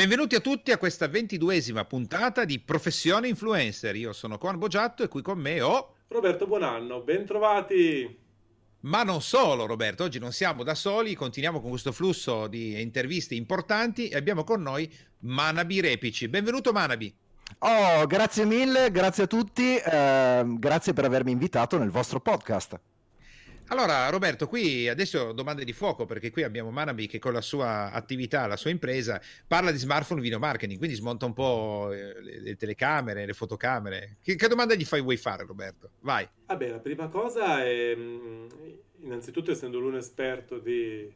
Benvenuti a tutti a questa ventiduesima puntata di Professione Influencer. Io sono Con Boggiatto e qui con me ho... Roberto Buonanno, bentrovati! Ma non solo Roberto, oggi non siamo da soli, continuiamo con questo flusso di interviste importanti e abbiamo con noi Manabi Repici. Benvenuto Manabi! Oh, grazie mille, grazie a tutti, eh, grazie per avermi invitato nel vostro podcast. Allora, Roberto, qui adesso domande di fuoco, perché qui abbiamo Manabi che con la sua attività, la sua impresa, parla di smartphone video marketing, quindi smonta un po' eh, le, le telecamere, le fotocamere. Che, che, domanda gli fai vuoi fare, Roberto? Vai. Vabbè, la prima cosa è, mm, innanzitutto, essendo lui un esperto di,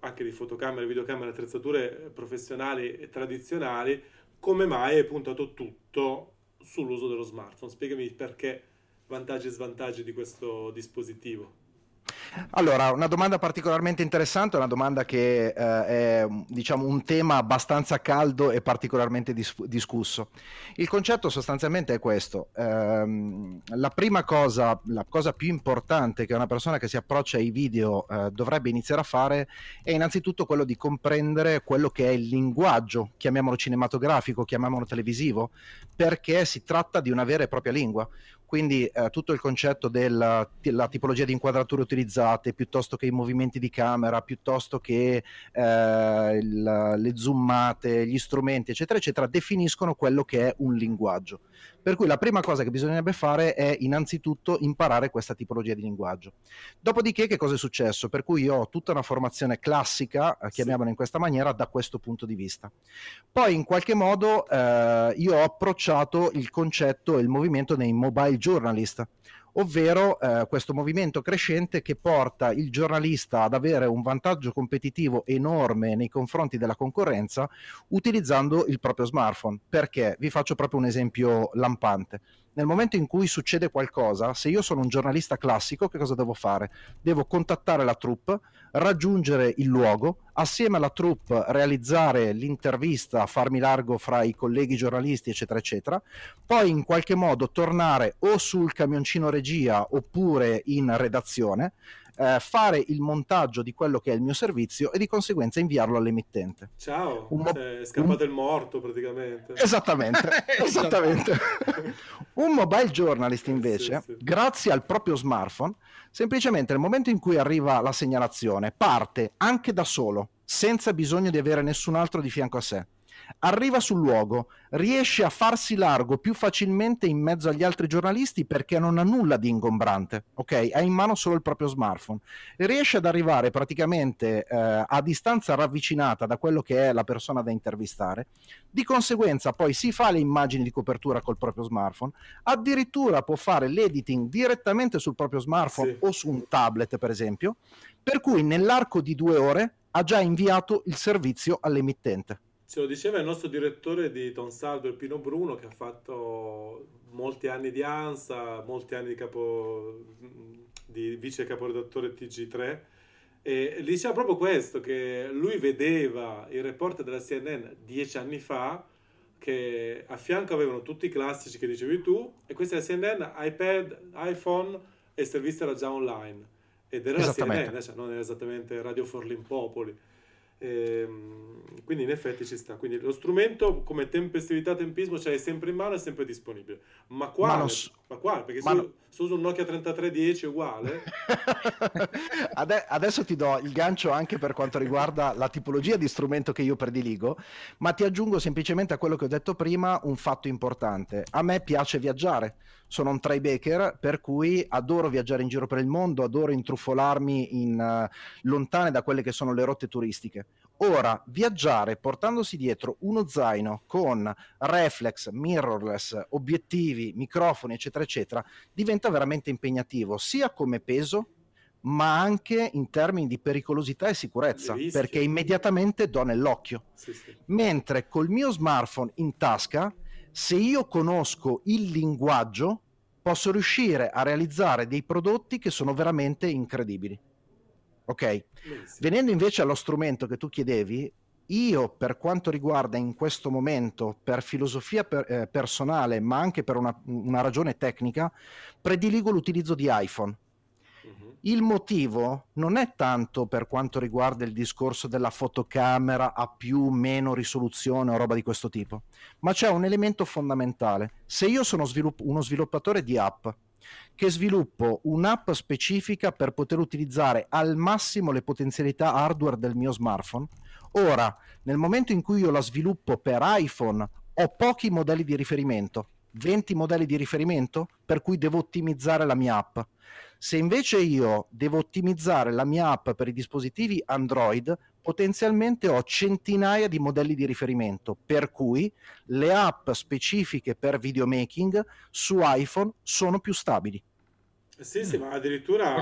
anche di fotocamere, videocamere, attrezzature professionali e tradizionali, come mai hai puntato tutto sull'uso dello smartphone? Spiegami perché vantaggi e svantaggi di questo dispositivo. Allora, una domanda particolarmente interessante, una domanda che eh, è diciamo, un tema abbastanza caldo e particolarmente dis- discusso. Il concetto sostanzialmente è questo. Ehm, la prima cosa, la cosa più importante che una persona che si approccia ai video eh, dovrebbe iniziare a fare è innanzitutto quello di comprendere quello che è il linguaggio, chiamiamolo cinematografico, chiamiamolo televisivo, perché si tratta di una vera e propria lingua quindi eh, tutto il concetto della tipologia di inquadrature utilizzate piuttosto che i movimenti di camera, piuttosto che eh, il, le zoomate, gli strumenti, eccetera, eccetera, definiscono quello che è un linguaggio. Per cui la prima cosa che bisognerebbe fare è innanzitutto imparare questa tipologia di linguaggio. Dopodiché che cosa è successo? Per cui io ho tutta una formazione classica, eh, chiamiamola in questa maniera, da questo punto di vista. Poi in qualche modo eh, io ho approcciato il concetto e il movimento nei mobile journalist ovvero eh, questo movimento crescente che porta il giornalista ad avere un vantaggio competitivo enorme nei confronti della concorrenza utilizzando il proprio smartphone. Perché? Vi faccio proprio un esempio lampante nel momento in cui succede qualcosa, se io sono un giornalista classico, che cosa devo fare? Devo contattare la troupe, raggiungere il luogo, assieme alla troupe realizzare l'intervista, farmi largo fra i colleghi giornalisti, eccetera, eccetera, poi in qualche modo tornare o sul camioncino regia oppure in redazione, eh, fare il montaggio di quello che è il mio servizio e di conseguenza inviarlo all'emittente. Ciao, un mo- è scappato un... il morto praticamente. Esattamente, esattamente. un mobile journalist invece, sì, sì. grazie al proprio smartphone, semplicemente nel momento in cui arriva la segnalazione, parte anche da solo, senza bisogno di avere nessun altro di fianco a sé arriva sul luogo, riesce a farsi largo più facilmente in mezzo agli altri giornalisti perché non ha nulla di ingombrante, ok? Ha in mano solo il proprio smartphone. Riesce ad arrivare praticamente eh, a distanza ravvicinata da quello che è la persona da intervistare. Di conseguenza poi si fa le immagini di copertura col proprio smartphone, addirittura può fare l'editing direttamente sul proprio smartphone sì. o su un tablet, per esempio, per cui nell'arco di due ore ha già inviato il servizio all'emittente. Ce lo diceva il nostro direttore di Tonsaldo, il Pino Bruno, che ha fatto molti anni di ANSA, molti anni di, capo, di vice caporedattore TG3. E diceva proprio questo, che lui vedeva il reporter della CNN dieci anni fa, che a fianco avevano tutti i classici che dicevi tu, e questa è la CNN, iPad, iPhone, e il servizio era già online. Ed era la CNN, cioè non era esattamente Radio Forlin Popoli. Ehm, quindi in effetti ci sta. Quindi lo strumento come tempestività, tempismo, cioè è sempre in mano e sempre disponibile. Ma quale? Ma, so- ma quale? Perché ma se, no- se, uso un Nokia 3310 è uguale. Adesso ti do il gancio anche per quanto riguarda la tipologia di strumento che io prediligo, ma ti aggiungo semplicemente a quello che ho detto prima un fatto importante. A me piace viaggiare sono un trybaker per cui adoro viaggiare in giro per il mondo, adoro intrufolarmi in, uh, lontane da quelle che sono le rotte turistiche. Ora, viaggiare portandosi dietro uno zaino con reflex, mirrorless, obiettivi, microfoni, eccetera, eccetera, diventa veramente impegnativo, sia come peso, ma anche in termini di pericolosità e sicurezza, perché immediatamente do nell'occhio. Sì, sì. Mentre col mio smartphone in tasca se io conosco il linguaggio, posso riuscire a realizzare dei prodotti che sono veramente incredibili. Ok? Venendo invece allo strumento che tu chiedevi, io per quanto riguarda in questo momento, per filosofia per, eh, personale, ma anche per una, una, ragione tecnica, prediligo l'utilizzo di iPhone. Uh-huh. Il motivo non è tanto per quanto riguarda il discorso della fotocamera a più o meno risoluzione o roba di questo tipo, ma c'è un elemento fondamentale. Se io sono svilupp- uno sviluppatore di app che sviluppo un'app specifica per poter utilizzare al massimo le potenzialità hardware del mio smartphone, ora nel momento in cui io la sviluppo per iPhone ho pochi modelli di riferimento, 20 modelli di riferimento per cui devo ottimizzare la mia app se invece io devo ottimizzare la mia app per i dispositivi Android, potenzialmente ho centinaia di modelli di riferimento, per cui le app specifiche per videomaking su iPhone sono più stabili. Sì, sì, ma addirittura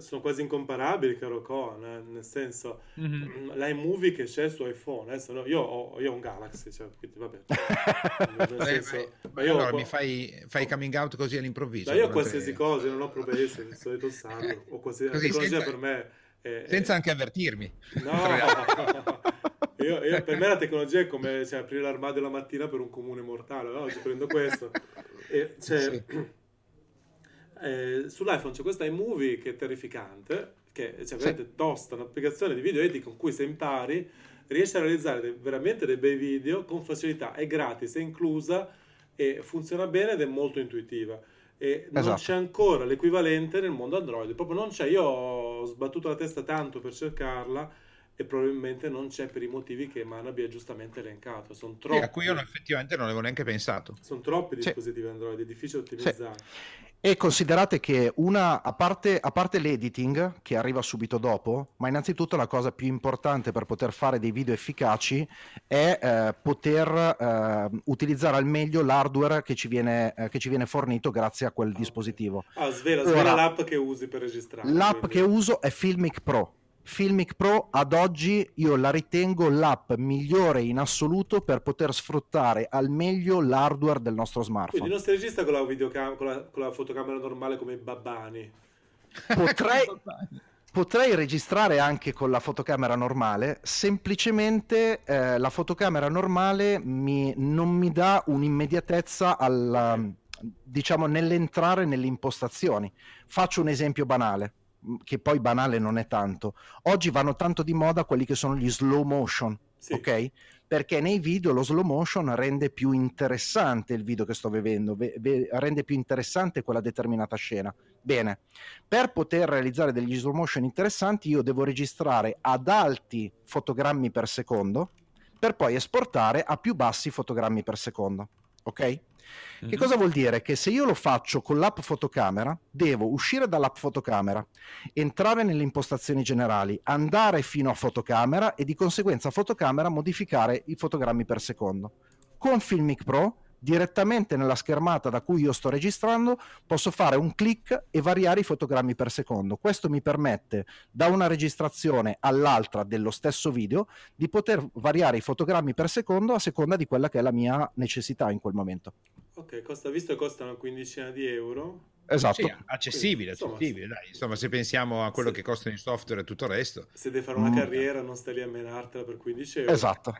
sono quasi incomparabili, caro Coan, eh? nel senso, mm-hmm. l'iMovie che c'è su iPhone, adesso no, io, ho, io, ho, un Galaxy, cioè, quindi vabbè. nel senso, io allora ho, mi fai, fai coming out così all'improvviso? Ma io ho qualsiasi te... cosa, non ho problemi, il solito santo, o qualsiasi così, senza, per me... È, senza è... anche avvertirmi. No, io, io, per me la tecnologia è come cioè, aprire l'armadio la mattina per un comune mortale, no? oggi prendo questo. E, cioè, sì eh, sull'iPhone c'è questa iMovie che è terrificante, che è cioè, veramente sì. tosta, un'applicazione di video editing con cui se impari riesci a realizzare dei, veramente dei bei video con facilità, è gratis, è inclusa e funziona bene ed è molto intuitiva. E esatto. non c'è ancora l'equivalente nel mondo Android, proprio non c'è. Io ho sbattuto la testa tanto per cercarla e probabilmente non c'è per i motivi che Manabi ha giustamente elencato. Sono troppi. a cui io effettivamente non avevo neanche pensato. Sono troppi dispositivi sì. Android, è difficile ottimizzare. Sì. E considerate che una, a parte, a parte, l'editing che arriva subito dopo, ma innanzitutto la cosa più importante per poter fare dei video efficaci è eh, poter eh, utilizzare al meglio l'hardware che ci, viene, eh, che ci viene fornito grazie a quel ah, dispositivo. Ah, svela, svela Ora, l'app che usi per registrare. L'app quindi. che uso è Filmic Pro Filmic Pro ad oggi io la ritengo l'app migliore in assoluto per poter sfruttare al meglio l'hardware del nostro smartphone. Quindi non si registra con la, videocam- con la, con la fotocamera normale come i babbani. Potrei, potrei registrare anche con la fotocamera normale, semplicemente eh, la fotocamera normale mi, non mi dà un'immediatezza al, diciamo, nell'entrare nelle impostazioni. Faccio un esempio banale che poi banale non è tanto. Oggi vanno tanto di moda quelli che sono gli slow motion, sì. ok? Perché nei video lo slow motion rende più interessante il video che sto vedendo, ve- ve- rende più interessante quella determinata scena. Bene, per poter realizzare degli slow motion interessanti io devo registrare ad alti fotogrammi per secondo per poi esportare a più bassi fotogrammi per secondo, ok? Mm-hmm. Che cosa vuol dire? Che se io lo faccio con l'app fotocamera, devo uscire dall'app fotocamera, entrare nelle impostazioni generali, andare fino a fotocamera e di conseguenza a fotocamera modificare i fotogrammi per secondo. Con Filmic Pro direttamente nella schermata da cui io sto registrando posso fare un clic e variare i fotogrammi per secondo. Questo mi permette da una registrazione all'altra dello stesso video di poter variare i fotogrammi per secondo a seconda di quella che è la mia necessità in quel momento. Ok, costa, visto che costano una quindicina di euro, Esatto. Sì, accessibile, accessibile insomma, insomma, se pensiamo a quello se, che costano i software e tutto il resto. Se devi fare una mm. carriera non stai lì a menartela per 15 euro. Esatto.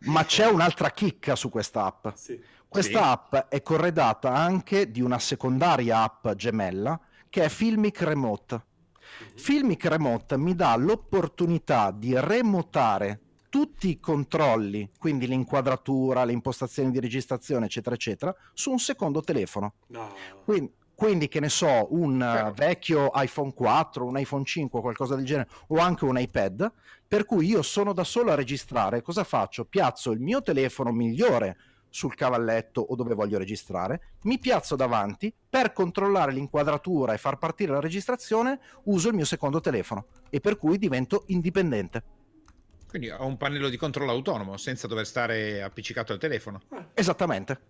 Ma c'è un'altra chicca su questa app. Sì. Questa sì. app è corredata anche di una secondaria app gemella che è Filmic Remote. Mm-hmm. Filmic Remote mi dà l'opportunità di remotare tutti i controlli, quindi l'inquadratura, le impostazioni di registrazione, eccetera, eccetera, su un secondo telefono. No. Quindi, quindi, che ne so, un uh, vecchio iPhone 4, un iPhone 5, qualcosa del genere, o anche un iPad, per cui io sono da solo a registrare, cosa faccio? Piazzo il mio telefono migliore sul cavalletto o dove voglio registrare, mi piazzo davanti per controllare l'inquadratura e far partire la registrazione, uso il mio secondo telefono e per cui divento indipendente. Quindi ho un pannello di controllo autonomo senza dover stare appiccicato al telefono. Esattamente.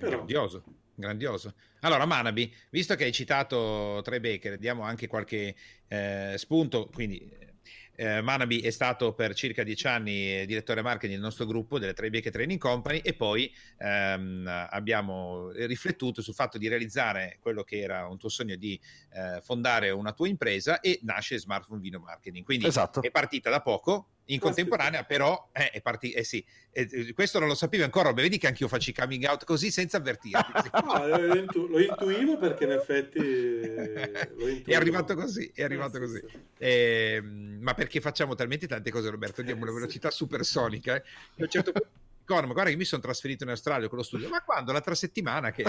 Eh, grandioso, grandioso. Allora, Manabi, visto che hai citato Trey Baker, diamo anche qualche eh, spunto. Quindi, eh, Manabi è stato per circa dieci anni direttore marketing del nostro gruppo delle Trey Baker Training Company e poi ehm, abbiamo riflettuto sul fatto di realizzare quello che era un tuo sogno di eh, fondare una tua impresa e nasce Smartphone Video Marketing. Quindi esatto. è partita da poco, in contemporanea però eh, è partito eh sì. Eh, questo non lo sapevi ancora vedi che anche io faccio i coming out così senza avvertirti. No, lo, intu- lo, intuivo perché in effetti è arrivato così è arrivato eh, così. sì, sì. Eh, ma perché facciamo talmente tante cose Roberto? Andiamo a una velocità supersonica eh. a un certo punto ma guarda che mi sono trasferito in Australia con lo studio ma quando? l'altra settimana che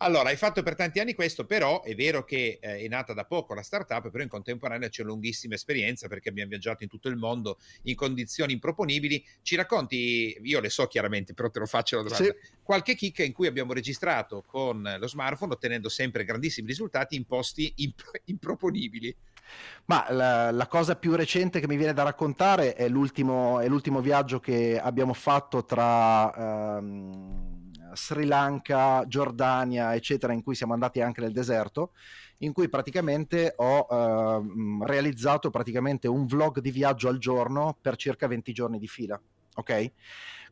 Allora, hai fatto per tanti anni questo, però è vero che eh, è nata da poco la startup, però in contemporanea c'è lunghissima esperienza perché abbiamo viaggiato in tutto il mondo in condizioni improponibili. Ci racconti, io le so chiaramente, però te lo faccio la domanda, sì. qualche chicca in cui abbiamo registrato con lo smartphone ottenendo sempre grandissimi risultati in posti imp- improponibili. Ma la, la, cosa più recente che mi viene da raccontare è l'ultimo, è l'ultimo viaggio che abbiamo fatto tra... Um Sri Lanka, Giordania, eccetera, in cui siamo andati anche nel deserto, in cui praticamente ho eh, realizzato praticamente un vlog di viaggio al giorno per circa 20 giorni di fila. Ok?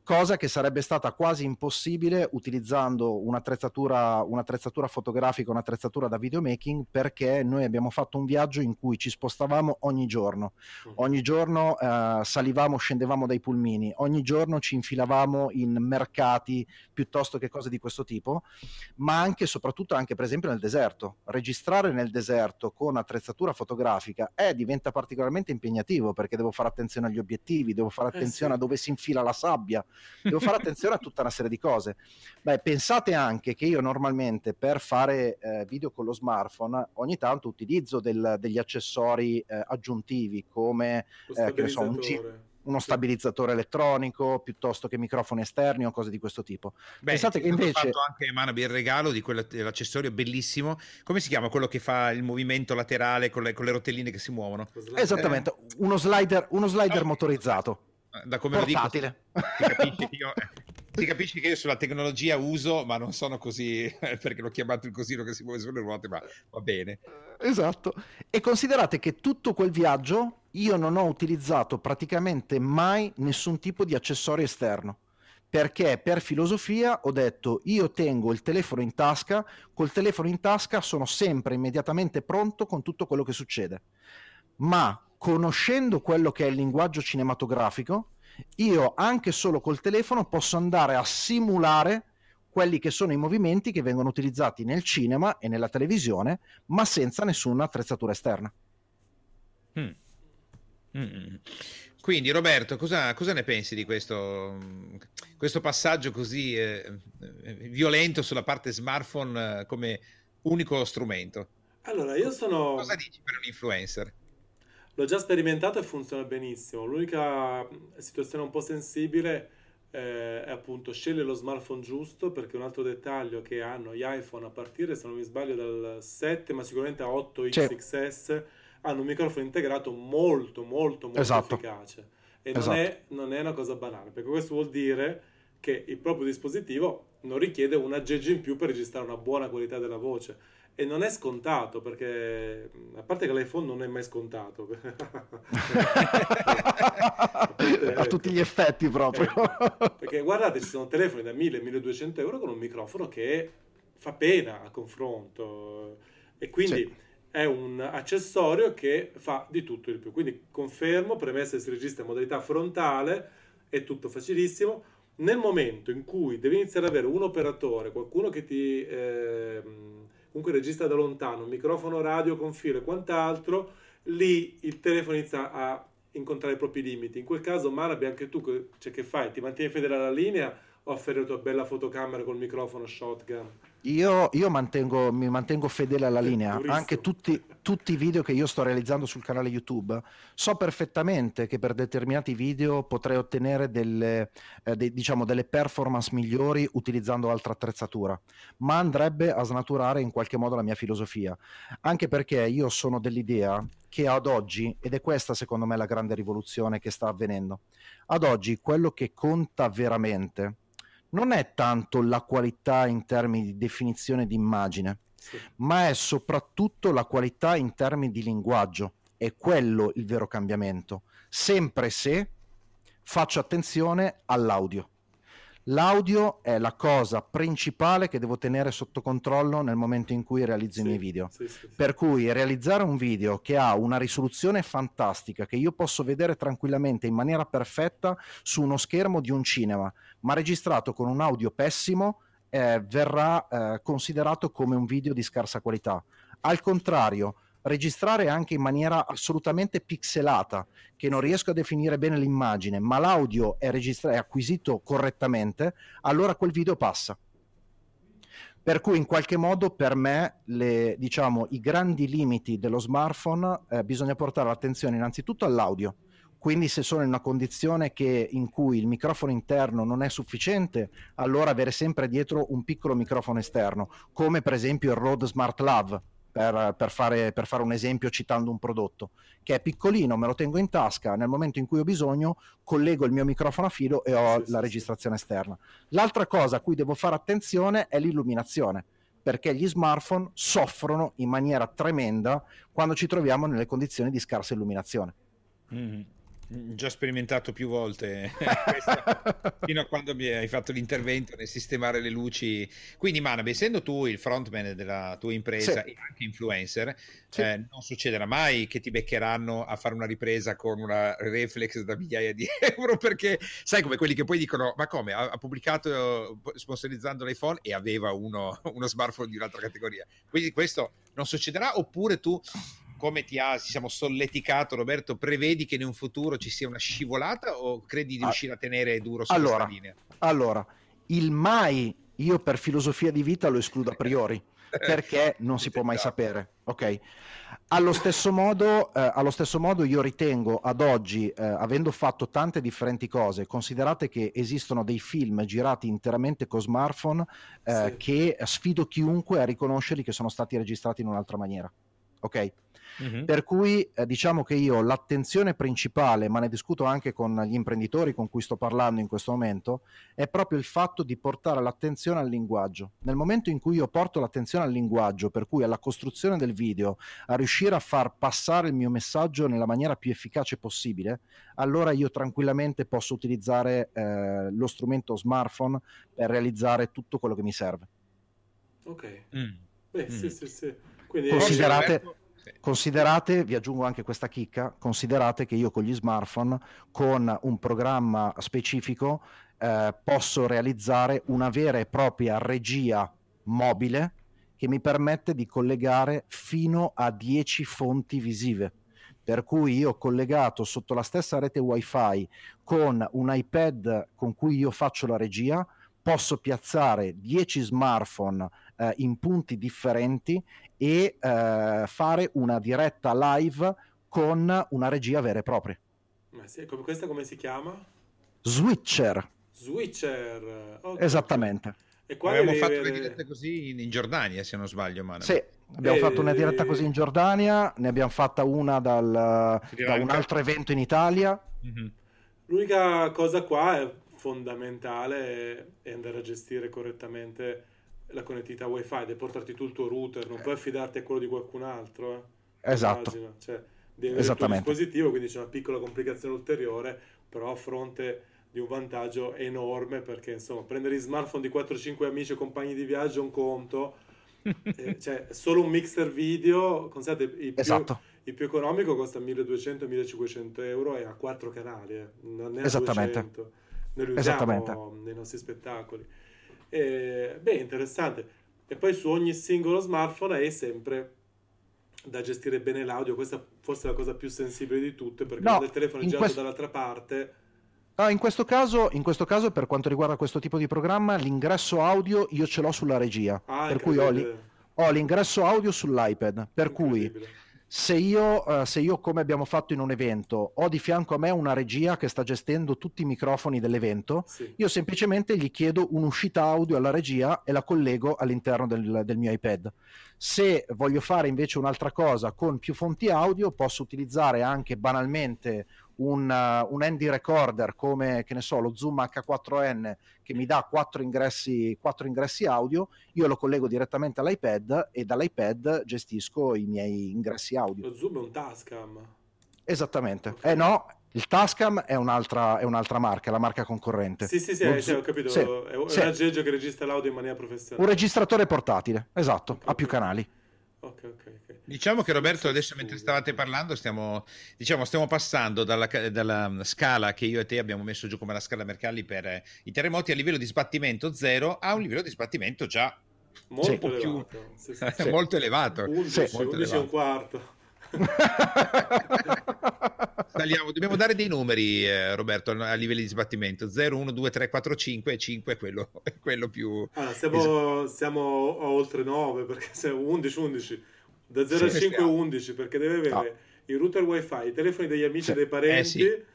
Cosa che sarebbe stata quasi impossibile utilizzando un'attrezzatura, un'attrezzatura fotografica, un'attrezzatura da videomaking, perché noi abbiamo fatto un viaggio in cui ci spostavamo ogni giorno. Mm. Ogni giorno eh, salivamo, scendevamo dai pulmini, ogni giorno ci infilavamo in mercati piuttosto che cose di questo tipo, ma anche e soprattutto anche per esempio nel deserto. Registrare nel deserto con attrezzatura fotografica è, diventa particolarmente impegnativo perché devo fare attenzione agli obiettivi, devo fare attenzione eh sì. a dove si infila la sabbia devo fare attenzione a tutta una serie di cose. Beh, pensate anche che io normalmente per fare eh, video con lo smartphone ogni tanto utilizzo del, degli accessori eh, aggiuntivi come eh, che ne so, un G uno stabilizzatore elettronico piuttosto che microfoni esterni o cose di questo tipo. Beh, Pensate che invece. Ho fatto anche Manabi il regalo di quell'accessorio bellissimo. Come si chiama quello che fa il movimento laterale con le, con le rotelline che si muovono? Esattamente, uno slider, uno slider oh, motorizzato da come Portatile. lo dico, ti capisci, che io, ti capisci che io sulla tecnologia uso, ma non sono così, perché l'ho chiamato il cosino che si muove sulle ruote, ma va bene. Esatto. E considerate che tutto quel viaggio io non ho utilizzato praticamente mai nessun tipo di accessorio esterno. Perché per filosofia ho detto io tengo il telefono in tasca, col telefono in tasca sono sempre immediatamente pronto con tutto quello che succede. Ma conoscendo quello che è il linguaggio cinematografico, io anche solo col telefono posso andare a simulare quelli che sono i movimenti che vengono utilizzati nel cinema e nella televisione, ma senza nessuna attrezzatura esterna. Mm. Mm. Quindi Roberto, cosa, cosa, ne pensi di questo, questo passaggio così eh, violento sulla parte smartphone eh, come unico strumento? Allora, io sono... Cosa dici per un influencer? L'ho già sperimentato e funziona benissimo. L'unica situazione un po' sensibile eh, è appunto scegliere lo smartphone giusto perché un altro dettaglio che hanno gli iPhone a partire, se non mi sbaglio, dal 7 ma sicuramente a 8XXS hanno un microfono integrato molto molto molto esatto. efficace e esatto. non, è, non è una cosa banale perché questo vuol dire che il proprio dispositivo non richiede un aggeggio in più per registrare una buona qualità della voce e non è scontato perché, a parte che l'iPhone non è mai scontato. a tutti gli effetti proprio. Eh, perché guardate, ci sono telefoni da 1000-1200 euro con un microfono che fa pena a confronto. E quindi... Sì è un accessorio che fa di tutto di più. Quindi confermo, premessa si registra in modalità frontale, è tutto facilissimo. Nel momento in cui devi iniziare ad avere un operatore, qualcuno che ti eh, comunque registra da lontano, microfono radio con filo e quant'altro, lì il telefono inizia a incontrare i propri limiti. In quel caso, Marabi, anche tu, cioè, che fai? Ti mantieni fedele alla linea o afferri la tua bella fotocamera col microfono shotgun? Io, io mantengo, mi mantengo fedele alla linea, anche tutti, tutti, i video che io sto realizzando sul canale YouTube, so perfettamente che per determinati video potrei ottenere delle, eh, de, diciamo, delle performance migliori utilizzando altra attrezzatura, ma andrebbe a snaturare in qualche modo la mia filosofia, anche perché io sono dell'idea che ad oggi, ed è questa secondo me la grande rivoluzione che sta avvenendo, ad oggi quello che conta veramente non è tanto la qualità in termini di definizione di immagine, sì. ma è soprattutto la qualità in termini di linguaggio. È quello il vero cambiamento, sempre se faccio attenzione all'audio. L'audio è la cosa principale che devo tenere sotto controllo nel momento in cui realizzo sì, i miei video. Sì, sì, per cui realizzare un video che ha una risoluzione fantastica, che io posso vedere tranquillamente in maniera perfetta su uno schermo di un cinema, ma registrato con un audio pessimo, eh, verrà eh, considerato come un video di scarsa qualità. Al contrario, registrare anche in maniera assolutamente pixelata, che non riesco a definire bene l'immagine, ma l'audio è, registra- è acquisito correttamente, allora quel video passa. Per cui in qualche modo per me le, diciamo, i grandi limiti dello smartphone eh, bisogna portare l'attenzione innanzitutto all'audio. Quindi se sono in una condizione che, in cui il microfono interno non è sufficiente, allora avere sempre dietro un piccolo microfono esterno, come per esempio il Rode Smart Lav, per, per, fare, per, fare, un esempio citando un prodotto, che è piccolino, me lo tengo in tasca, nel momento in cui ho bisogno collego il mio microfono a filo e ho sì, la sì, registrazione sì. esterna. L'altra cosa a cui devo fare attenzione è l'illuminazione, perché gli smartphone soffrono in maniera tremenda quando ci troviamo nelle condizioni di scarsa illuminazione. Mm-hmm. Già sperimentato più volte fino a quando mi hai fatto l'intervento nel sistemare le luci. Quindi, Manabe, essendo tu il frontman della tua impresa sì. e anche influencer, sì. eh, non succederà mai che ti beccheranno a fare una ripresa con una reflex da migliaia di euro perché sai come quelli che poi dicono: Ma come ha, ha pubblicato sponsorizzando l'iPhone e aveva uno, uno smartphone di un'altra categoria. Quindi, questo non succederà, oppure tu come ti ha, siamo solleticato Roberto, prevedi che in un futuro ci sia una scivolata o credi di ah, riuscire a tenere duro sulla allora, linea? Allora, il mai io per filosofia di vita lo escludo a priori perché non si può mai sapere, ok? Allo stesso modo, eh, allo stesso modo io ritengo ad oggi, eh, avendo fatto tante differenti cose, considerate che esistono dei film girati interamente con smartphone eh, sì. che sfido chiunque a riconoscerli che sono stati registrati in un'altra maniera, ok? Mm-hmm. Per cui eh, diciamo che io l'attenzione principale, ma ne discuto anche con gli imprenditori con cui sto parlando in questo momento, è proprio il fatto di portare l'attenzione al linguaggio. Nel momento in cui io porto l'attenzione al linguaggio, per cui alla costruzione del video, a riuscire a far passare il mio messaggio nella maniera più efficace possibile, allora io tranquillamente posso utilizzare eh, lo strumento smartphone per realizzare tutto quello che mi serve. Ok. Mm. Beh, mm. sì, sì, sì. Quindi considerate Considerate, vi aggiungo anche questa chicca, considerate che io con gli smartphone, con un programma specifico, eh, posso realizzare una vera e propria regia mobile che mi permette di collegare fino a 10 fonti visive. Per cui io ho collegato sotto la stessa rete wifi con un iPad con cui io faccio la regia, posso piazzare 10 smartphone eh, in punti differenti e eh, fare una diretta live con una regia vera e propria. Ma sì, come, questa come si chiama? Switcher. Switcher. Okay. Esattamente. E qua Abbiamo fatto le dirette così in, in, Giordania, se non sbaglio. Mano. Sì, abbiamo e... fatto una diretta così in Giordania, ne abbiamo fatta una dal, da un altro evento in Italia. Mm-hmm. L'unica cosa qua è fondamentale è andare a gestire correttamente la connettività wifi, devi portarti tu il tuo router, non puoi affidarti a quello di qualcun altro. Eh. Esatto. Cioè, devi avere il tuo dispositivo, quindi c'è una piccola complicazione ulteriore, però a fronte di un vantaggio enorme perché insomma prendere i smartphone di 4-5 amici e compagni di viaggio è un conto. eh, cioè, solo un mixer video, considerate, il più, esatto. il più economico costa 1200-1500 euro e ha 4 canali, eh, non è Esattamente. 200. Noi li usiamo nei nostri spettacoli. E, beh, interessante. E poi su ogni singolo smartphone è sempre da gestire bene l'audio. Questa forse è la cosa più sensibile di tutte perché no, il telefono è girato questo... dall'altra parte. Ah, in, questo caso, in questo caso, per quanto riguarda questo tipo di programma, l'ingresso audio io ce l'ho sulla regia. Ah, per cui ho, li... ho, l'ingresso audio sull'iPad. Per cui se io, uh, se io, come abbiamo fatto in un evento, ho di fianco a me una regia che sta gestendo tutti i microfoni dell'evento, sì. io semplicemente gli chiedo un'uscita audio alla regia e la collego all'interno del, del mio iPad. Se voglio fare invece un'altra cosa con più fonti audio, posso utilizzare anche banalmente un, uh, un ND recorder come che ne so, lo Zoom H4n che mi dà quattro ingressi, quattro ingressi audio, io lo collego direttamente all'iPad e dall'iPad gestisco i miei ingressi audio. Lo Zoom è un Tascam. Esattamente. Okay. Eh no, Il Tascam è un'altra, è un'altra marca, la marca concorrente. Sì, sì, sì, eh, sì ho capito. Sì, è un sì. aggeggio che registra l'audio in maniera professionale. Un registratore portatile, esatto, okay, ha più canali. Ok, ok. Diciamo che Roberto adesso mentre stavate parlando stiamo, diciamo, stiamo passando dalla, dalla, scala che io e te abbiamo messo giù come la scala Mercalli per eh, i terremoti a livello di sbattimento zero a un livello di sbattimento già molto elevato. Più, sì, sì. molto elevato. 11, molto 11 elevato. e un quarto. Saliamo. Dobbiamo dare dei numeri, eh, Roberto, a livelli di sbattimento: 0, 1, 2, 3, 4, 5 e 5 è quello, è quello più. Ah, siamo, esatto. siamo, oltre 9 perché siamo 11, 11 da 0 sì, a 5 11 perché deve avere no. il router wifi, i telefoni degli amici e dei parenti. Eh, sì.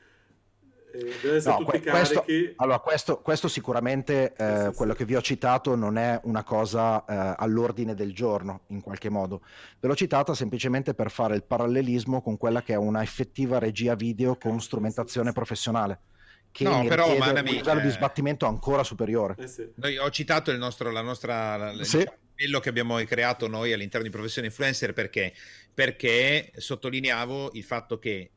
Deve essere no, tutti questo, allora, questo, questo sicuramente eh, sì, quello che vi ho citato non è una cosa eh, all'ordine del giorno in qualche modo. Ve l'ho citata semplicemente per fare il parallelismo con quella che è una effettiva regia video con strumentazione professionale che no, però, un livello di sbattimento ancora superiore. Eh Noi ho citato il nostro, la nostra, la, sì. diciamo, quello che abbiamo creato noi all'interno di Professione Influencer perché? Perché sottolineavo il fatto che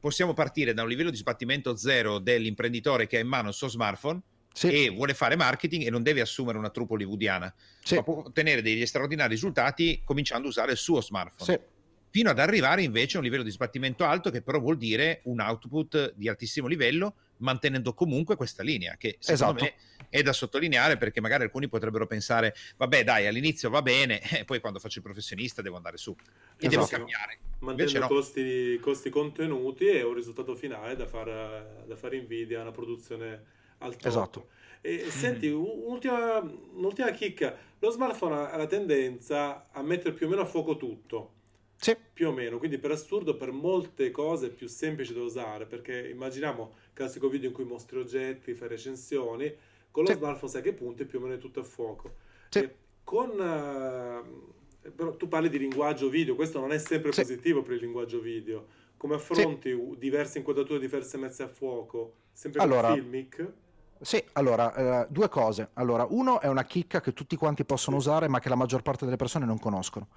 possiamo partire da un livello di sbattimento zero dell'imprenditore che ha in mano il suo smartphone sì. e vuole fare marketing e non deve assumere una troupe hollywoodiana, sì. ma può ottenere degli straordinari risultati cominciando a usare il suo smartphone. Sì. Fino ad arrivare invece a un livello di sbattimento alto, che però vuol dire un output di altissimo livello, mantenendo comunque questa linea, che secondo esatto. me è da sottolineare perché magari alcuni potrebbero pensare, vabbè dai, all'inizio va bene, e poi quando faccio il professionista devo andare su e esatto. devo cambiare. Mantenendo no. costi, costi, contenuti e un risultato finale da fare, da fare invidia, una produzione al top. Esatto. E, senti, un'ultima, un'ultima chicca, lo smartphone ha la tendenza a mettere più o meno a fuoco tutto. Sì. Più o meno, quindi per assurdo per molte cose è più semplice da usare, perché immaginiamo classico video in cui mostri oggetti, fai recensioni, con lo sì. smartphone sai che punti più o meno è tutto a fuoco. Sì. con, uh, però tu parli di linguaggio video, questo non è sempre sì. positivo per il linguaggio video. Come affronti diverse inquadrature, diverse messe a fuoco? Sempre allora, con Filmic? Sì, allora, eh, due cose. Allora, uno è una chicca che tutti quanti possono usare, ma che la maggior parte delle persone non conoscono.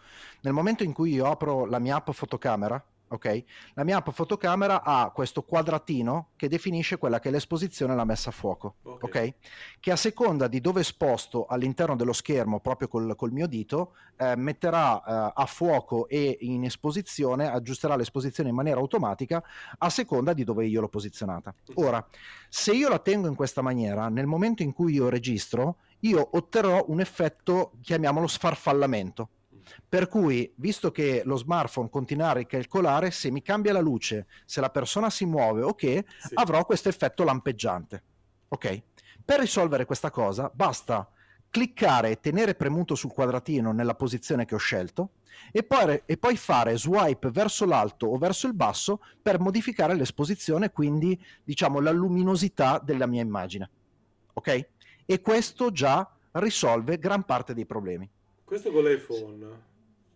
Nel momento in cui io apro la mia app fotocamera, ok? La mia app fotocamera ha questo quadratino che definisce quella che è l'esposizione e la messa a fuoco, ok? okay? Che a seconda di dove sposto all'interno dello schermo, proprio col, col mio dito, eh, metterà eh, a fuoco e in esposizione, aggiusterà l'esposizione in maniera automatica a seconda di dove io l'ho posizionata. Ora, se io la tengo in questa maniera, nel momento in cui io registro, io otterrò un effetto, chiamiamolo sfarfallamento per cui, visto che lo smartphone continua a ricalcolare, se mi cambia la luce, se la persona si muove o che, sì. avrò questo effetto lampeggiante. Ok? Per risolvere questa cosa basta cliccare e tenere premuto sul quadratino nella posizione che ho scelto e poi, e poi, fare swipe verso l'alto o verso il basso per modificare l'esposizione, quindi diciamo la luminosità della mia immagine. Ok? E questo già risolve gran parte dei problemi. Questo con l'iPhone.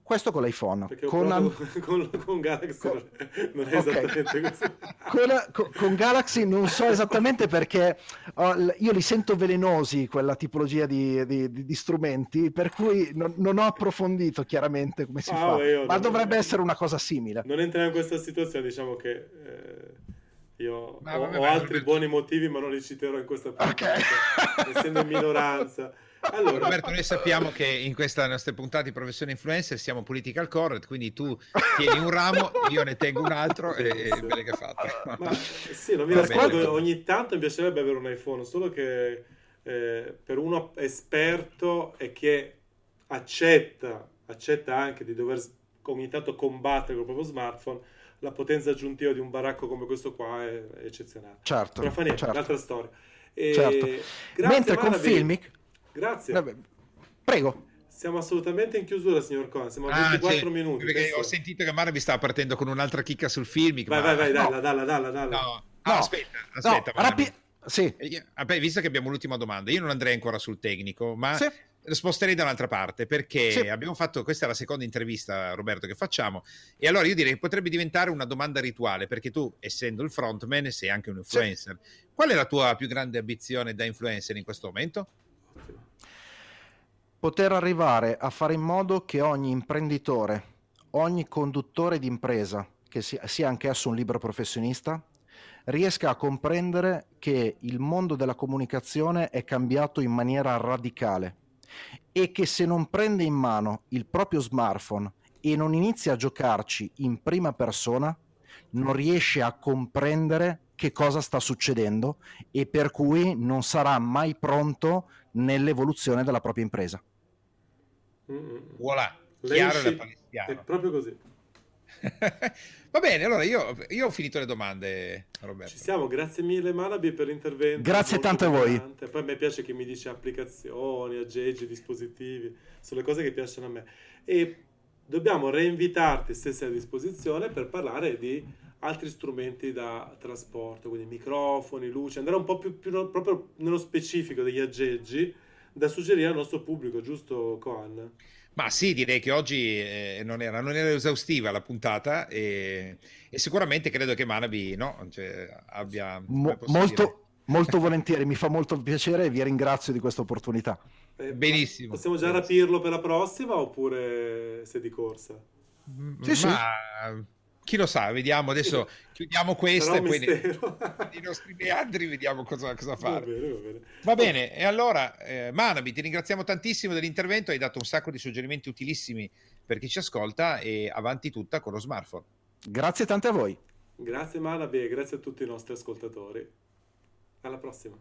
Questo con l'iPhone. Con, an... con, con, Galaxy con... non è okay. esattamente così. con, con, Galaxy non so esattamente perché oh, io li sento velenosi, quella tipologia di, di, di, di strumenti, per cui non, non, ho approfondito chiaramente come si ah, fa. Ma dovrebbe essere una cosa simile. Non entriamo in questa situazione, diciamo che... Eh... Io ma, ho, vabbè, ho altri buoni motivi, ma non li citerò in questa puntata, okay. essendo in minoranza. Allora, Roberto, noi sappiamo che in questa nostra puntata di professione influencer siamo political correct, quindi tu tieni un ramo, io ne tengo un altro e, bene che fatto. Ma, sì, non mi nascondo, ogni tanto mi piacerebbe avere un iPhone, solo che eh, per uno esperto e che accetta, accetta anche di dover ogni tanto combattere col proprio smartphone, la potenza aggiuntiva di un baracco come questo qua è, eccezionale. Certo. Non fa niente, certo. un'altra storia. E... Certo. Mentre con Filmic Grazie. Vabbè. Prego. Siamo assolutamente in chiusura, signor Cohen. Siamo a 24 sì, minuti. Perché ho sentito che Mara vi stava partendo con un'altra chicca sul film. Vai, ma... vai, vai, dalla, no. dalla, dalla, dalla. No. Ah, no. aspetta, aspetta. No, rapi- sì. Vabbè, visto che abbiamo l'ultima domanda, io non andrei ancora sul tecnico, ma sì. sposterei da un'altra parte perché sì. abbiamo fatto, questa è la seconda intervista, Roberto, che facciamo. E allora io direi che potrebbe diventare una domanda rituale perché tu, essendo il frontman, sei anche un influencer. Sì. Qual è la tua più grande ambizione da influencer in questo momento? Poter arrivare a fare in modo che ogni imprenditore, ogni conduttore di impresa che sia anch'esso un libero professionista, riesca a comprendere che il mondo della comunicazione è cambiato in maniera radicale e che se non prende in mano il proprio smartphone e non inizia a giocarci in prima persona, non riesce a comprendere che cosa sta succedendo e per cui non sarà mai pronto nell'evoluzione della propria impresa. Voilà, chiaro e È proprio così. Va bene, allora io, io, ho finito le domande, Roberto. Ci siamo, grazie mille Manabi per l'intervento. Grazie tanto a voi. Poi a me piace che mi dice applicazioni, aggeggi, dispositivi, sono le cose che piacciono a me. E dobbiamo reinvitarti se sei a disposizione per parlare di altri strumenti da trasporto, quindi microfoni, luci, andare un po' più, più proprio nello specifico degli aggeggi da suggerire al nostro pubblico, giusto Coan? Ma sì, direi che oggi eh, non, era, non, era, esaustiva la puntata e, e sicuramente credo che Manabi no, cioè, abbia... Mo, molto, molto volentieri, mi fa molto piacere e vi ringrazio di questa opportunità. Eh, Benissimo. Possiamo già rapirlo per la prossima oppure sei di corsa? Sì, Ma... sì chi lo sa, vediamo adesso chiudiamo questo e poi nei, nostri meandri vediamo cosa, cosa fare. Va bene, va bene. Va bene. e allora eh, Manabi ti ringraziamo tantissimo dell'intervento, hai dato un sacco di suggerimenti utilissimi per chi ci ascolta e avanti tutta con lo smartphone. Grazie tante a voi. Grazie Manabi e grazie a tutti i nostri ascoltatori. Alla prossima.